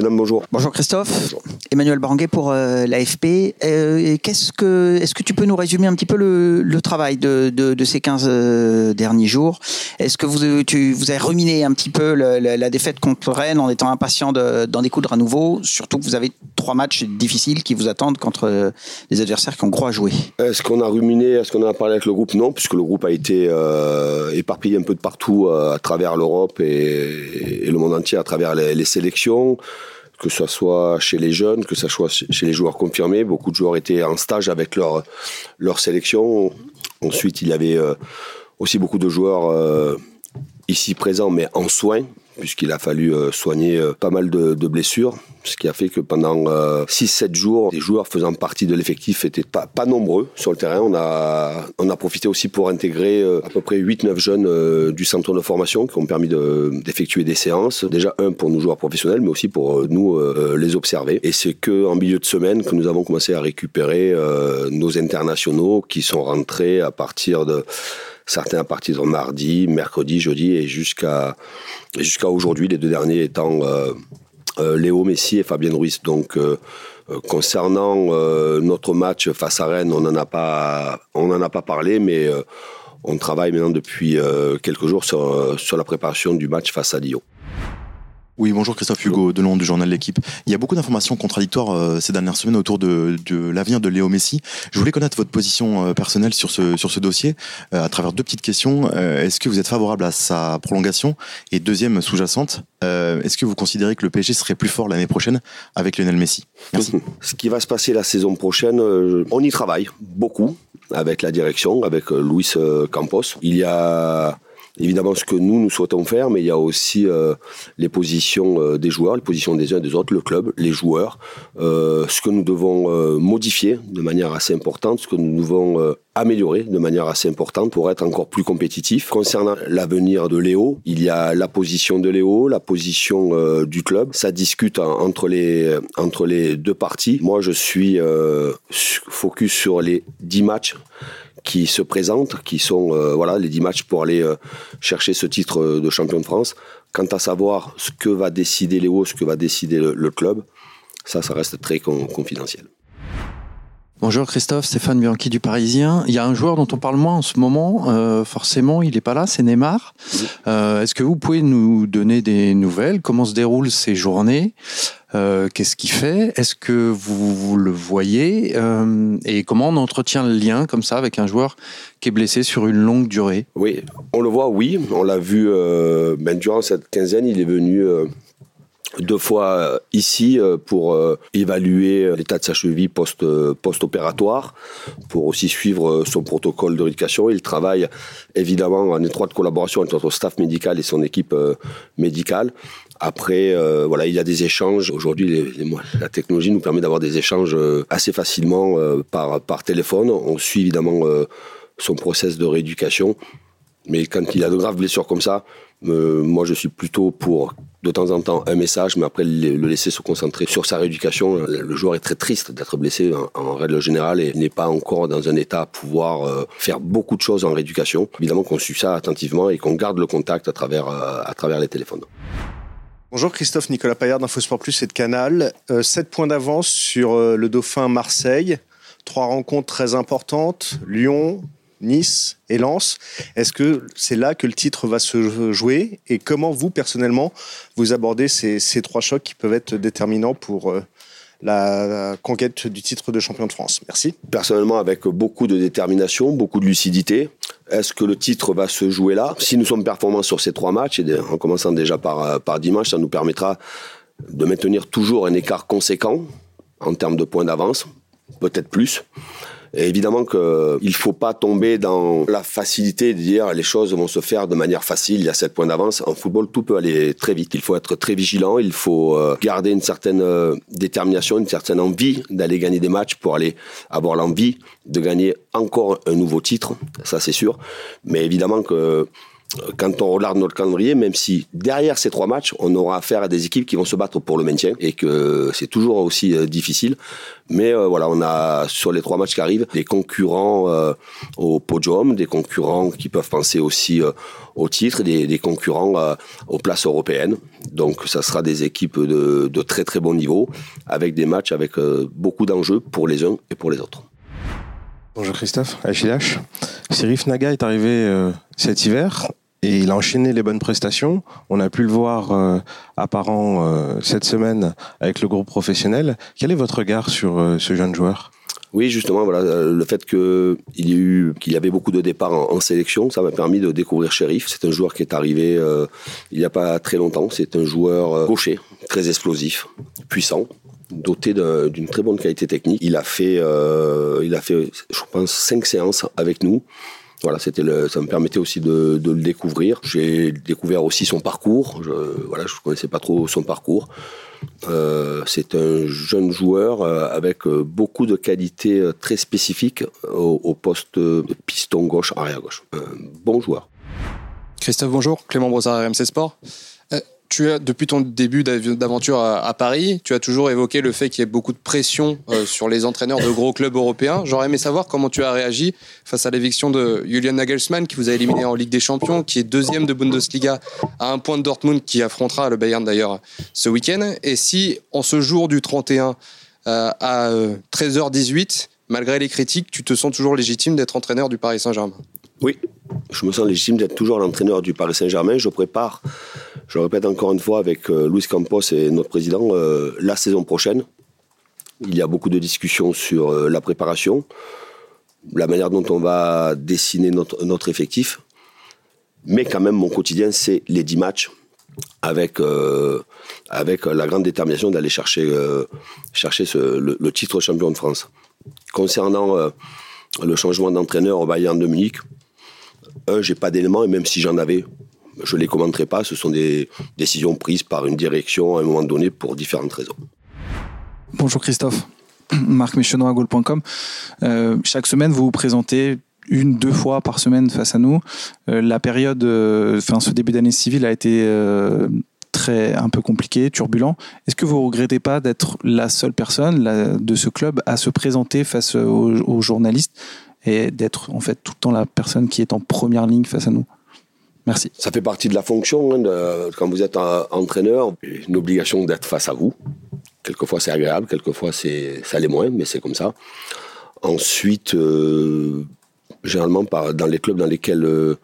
Bonjour. Bonjour Christophe. Emmanuel Baranguet pour euh, l'AFP. Euh, qu'est-ce que, est-ce que tu peux nous résumer un petit peu le, travail de, ces 15 euh, derniers jours? Est-ce que vous, tu, vous avez ruminé un petit peu la, défaite contre Rennes en étant impatient d'en découdre à nouveau? Surtout que vous avez trois matchs difficiles qui vous attendent contre des adversaires qui ont gros à jouer. Est-ce qu'on a ruminé? Est-ce qu'on a parlé avec le groupe? Non, puisque le groupe a été éparpillé un peu de partout à travers l'Europe et, le monde entier à travers les, les sélections que ce soit chez les jeunes, que ce soit chez les joueurs confirmés. Beaucoup de joueurs étaient en stage avec leur, leur sélection. Ensuite, il y avait euh, aussi beaucoup de joueurs euh, ici présents, mais en soins, puisqu'il a fallu euh, soigner euh, pas mal de, blessures, ce qui a fait que pendant 6-7 euh, jours, les joueurs faisant partie de l'effectif étaient pas, nombreux sur le terrain. On a, profité aussi pour intégrer à peu près 8-9 jeunes du centre de formation qui ont permis d'effectuer des séances. Déjà, un pour nos joueurs professionnels, mais aussi pour nous les observer. Et c'est que en milieu de semaine que nous avons commencé à récupérer nos internationaux qui sont rentrés à partir de certains à partir de mardi, mercredi, jeudi et jusqu'à jusqu'à aujourd'hui, les deux derniers étant euh, euh, Léo Messi et Fabien Ruiz. Donc euh, concernant notre match face à Rennes, on n'en a pas parlé, mais on travaille maintenant depuis quelques jours sur, sur la préparation du match face à Lyon. Oui, bonjour Christophe Hugo Delon du journal L'équipe. Il y a beaucoup d'informations contradictoires euh, ces dernières semaines autour de, l'avenir de Léo Messi. Je voulais connaître votre position euh, personnelle sur ce, sur ce dossier euh, à travers deux petites questions. Est-ce que vous êtes favorable à sa prolongation? Et deuxième sous-jacente, est-ce que vous considérez que le PSG serait plus fort l'année prochaine avec Lionel Messi? Merci. Ce qui va se passer la saison prochaine, on y travaille beaucoup avec la direction, avec Luis Campos. Il y a évidemment ce que nous, nous souhaitons faire, mais il y a aussi euh, les positions euh, des joueurs, les positions des uns et des autres, le club, les joueurs, euh, ce que nous devons modifier de manière assez importante, ce que nous devons améliorer de manière assez importante pour être encore plus compétitif. Concernant l'avenir de Léo, il y a la position de Léo, la position du club. Ça discute entre les entre les deux parties. Moi, je suis focus sur les 10 matchs qui se présentent, qui sont euh, voilà les 10 matchs pour aller euh, chercher ce titre de champion de France. Quant à savoir ce que va décider Léo, ce que va décider le, club, ça, ça reste très confidentiel. Bonjour Christophe, Stéphane Bianchi du Parisien. Il y a un joueur dont on parle moins en ce moment, euh, forcément il n'est pas là, c'est Neymar. Est-ce que vous pouvez nous donner des nouvelles? Comment se déroulent ces journées? Euh, qu'est-ce qu'il fait? Est-ce que vous, le voyez? Euh, Et comment on entretient le lien comme ça avec un joueur qui est blessé sur une longue durée? Oui, on le voit, oui. On l'a vu euh, ben, durant cette quinzaine, il est venu deux fois ici pour évaluer l'état de sa cheville post, post-opératoire, pour aussi suivre son protocole de rééducation. Il travaille évidemment en étroite collaboration avec notre staff médical et son équipe médicale. Après, euh, voilà, il y a des échanges. Aujourd'hui, la technologie nous permet d'avoir des échanges euh, assez facilement euh, par, téléphone. On suit évidemment son process de rééducation. Mais quand il a de graves blessures comme ça, moi, je suis plutôt pour de temps en temps un message, mais après le laisser se concentrer sur sa rééducation. Le joueur est très triste d'être blessé en, règle générale et n'est pas encore dans un état à pouvoir faire beaucoup de choses en rééducation. Évidemment qu'on suit ça attentivement et qu'on garde le contact à travers, à travers les téléphones. Bonjour Christophe, Nicolas Payard d'InfoSport Plus et de Canal. 7 euh, points d'avance sur euh, le Dauphin Marseille. Trois rencontres très importantes, Lyon, Nice et Lens. Est-ce que c'est là que le titre va se jouer Et comment vous, personnellement, vous abordez ces, trois chocs qui peuvent être déterminants pour euh, la conquête du titre de champion de France? Merci. Personnellement, avec beaucoup de détermination, beaucoup de lucidité. Est-ce que le titre va se jouer là? Si nous sommes performants sur ces trois matchs, et en commençant déjà par, par dimanche, ça nous permettra de maintenir toujours un écart conséquent en termes de points d'avance, peut-être plus. Et évidemment qu'il ne faut pas tomber dans la facilité de dire les choses vont se faire de manière facile, il y a 7 points d'avance. En football, tout peut aller très vite. Il faut être très vigilant, il faut euh, garder une certaine euh, détermination, une certaine envie d'aller gagner des matchs pour aller avoir l'envie de gagner encore un nouveau titre, ça c'est sûr. Mais évidemment que quand on regarde notre calendrier, même si derrière ces trois matchs, on aura affaire à des équipes qui vont se battre pour le maintien et que c'est toujours aussi euh, difficile. Mais euh, voilà, on a sur les trois matchs qui arrivent des concurrents euh, au podium, des concurrents qui peuvent penser aussi au titre, des, concurrents aux places européennes. Donc ça sera des équipes de, de très très bon niveau avec des matchs avec beaucoup d'enjeux pour les uns et pour les autres. Bonjour Christophe, HLH. Sirif Naga est arrivé cet hiver et il a enchaîné les bonnes prestations. On a pu le voir euh, apparent euh, cette semaine avec le groupe professionnel. Quel est votre regard sur euh, ce jeune joueur? Oui, justement, voilà, le fait qu'il y, eu, qu'il y avait beaucoup de départs en, sélection, ça m'a permis de découvrir Sheriff. C'est un joueur qui est arrivé il n'y a pas très longtemps. C'est un joueur gaucher, très explosif, puissant, doté d'une très bonne qualité technique. Il a fait, il a fait, je pense, cinq séances avec nous. Voilà, c'était le, ça me permettait aussi de, de le découvrir. J'ai découvert aussi son parcours. Je, voilà, je connaissais pas trop son parcours. Euh, c'est un jeune joueur euh, avec euh, beaucoup de qualités très spécifiques au, poste piston gauche, arrière gauche. Un bon joueur. Christophe, bonjour. Clément Brossard, RMC Sport depuis ton début d'aventure à, Paris, tu as toujours évoqué le fait qu'il y ait beaucoup de pression euh, sur les entraîneurs de gros clubs européens. J'aurais aimé savoir comment tu as réagi face à l'éviction de Julian Nagelsmann, qui vous a éliminé en Ligue des Champions, qui est deuxième de Bundesliga à un point de Dortmund, qui affrontera le Bayern d'ailleurs ce week-end. Et si, en ce jour du 31 euh, à 13h18, euh, malgré les critiques, tu te sens toujours légitime d'être entraîneur du Paris Saint-Germain? Oui, je me sens légitime d'être toujours l'entraîneur du Paris Saint-Germain. Je prépare je répète encore une fois avec euh, Luis Campos et notre président, euh, la saison prochaine, il y a beaucoup de discussions sur euh, la préparation, la manière dont on va dessiner notre, effectif. Mais quand même, mon quotidien, c'est les 10 matchs avec, avec la grande détermination d'aller chercher, chercher le, le, titre champion de France. Concernant le changement d'entraîneur au Bayern de Munich, un, j'ai pas d'éléments, et même si j'en avais, je les commenterai pas, ce sont des décisions prises par une direction à un moment donné pour différentes raisons. Bonjour Christophe, Marc Méchonneau à Goal.com. Euh, chaque semaine, vous vous présentez une, deux fois par semaine face à nous. Euh, la période, euh, enfin ce début d'année civile a été très un peu compliqué, turbulent. Est-ce que vous regrettez pas d'être la seule personne de ce club à se présenter face aux journalistes et d'être en fait tout le temps la personne qui est en première ligne face à nous Merci. Ça fait partie de la fonction, hein, quand vous êtes entraîneur, une obligation d'être face à vous. Quelquefois c'est agréable, quelquefois c'est, ça l'est moins, mais c'est comme ça. Ensuite, euh, généralement dans les clubs dans lesquels euh,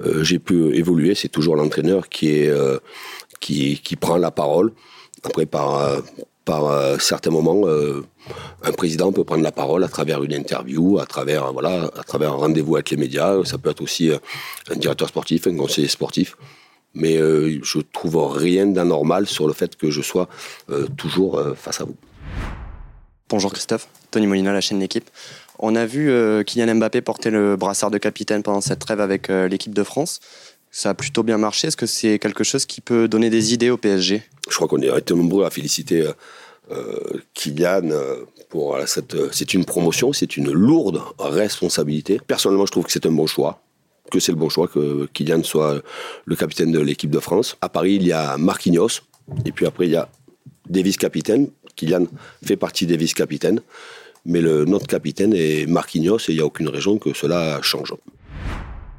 euh, j'ai pu évoluer, c'est toujours l'entraîneur qui, est, qui prend la parole. Après, par, par euh, certains moments, euh, un président peut prendre la parole à travers une interview, à travers, voilà, à travers un rendez-vous avec les médias. Ça peut être aussi euh, un directeur sportif, un conseiller sportif. Mais je trouve rien d'anormal sur le fait que je sois toujours face à vous. Bonjour Christophe, Tony Molina, la chaîne L'équipe. On a vu Kylian Mbappé porter le brassard de capitaine pendant cette trêve avec l'équipe de France. Ça a plutôt bien marché. Est-ce que c'est quelque chose qui peut donner des idées au PSG je crois qu'on est été nombreux à féliciter euh, euh, Kylian euh, pour cette. C'est une promotion, c'est une lourde responsabilité. Personnellement, je trouve que c'est un bon choix que c'est le bon choix que Kylian soit le capitaine de l'équipe de France. À Paris, il y a Marquinhos, et puis après, il y a des vice-capitaines. Kylian fait partie des vice-capitaines, mais le, notre capitaine est Marquinhos, et il n'y a aucune raison que cela change.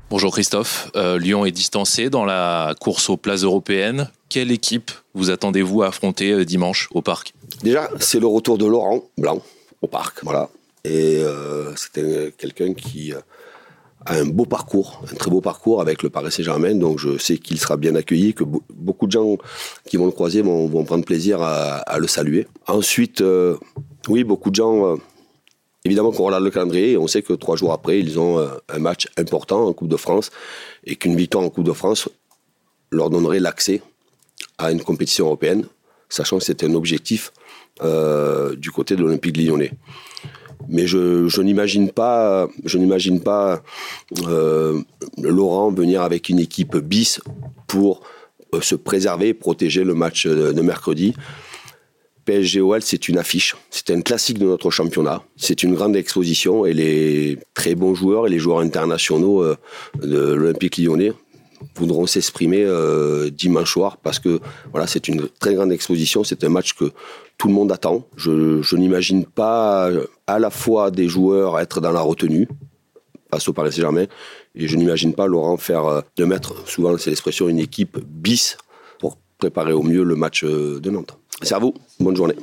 Bonjour Christophe, Lyon est distancé dans la course aux places européennes quelle équipe vous attendez-vous à affronter euh, dimanche au parc? Déjà, c'est le retour de Laurent Blanc au parc. Voilà. Et euh, c'était quelqu'un qui euh, a un beau parcours, un très beau parcours avec le Paris Saint-Germain. Donc je sais qu'il sera bien accueilli, que beaucoup de gens qui vont le croiser vont, prendre plaisir à, le saluer. Ensuite, oui, beaucoup de gens. Évidemment qu'on regarde le calendrier on sait que trois jours après, ils ont un match important en Coupe de France et qu'une victoire en Coupe de France leur donnerait l'accès à une compétition européenne, sachant que c'était un objectif euh, du côté de l'Olympique lyonnais. Mais je, n'imagine pas, je n'imagine pas euh, Laurent venir avec une équipe bis pour euh, se préserver et protéger le match de, mercredi. PSG-OL, c'est une affiche. C'est un classique de notre championnat. C'est une grande exposition et les très bons joueurs et les joueurs internationaux de l'Olympique lyonnais voudront s'exprimer euh, dimanche soir parce que voilà, c'est une très grande exposition. C'est un match que tout le monde attend. Je, n'imagine pas à la fois des joueurs être dans la retenue face au Paris Saint-Germain et je n'imagine pas Laurent faire euh, de mettre, souvent c'est l'expression, une équipe bis préparer au mieux le match euh, de Nantes. C'est à vous. Bonne journée.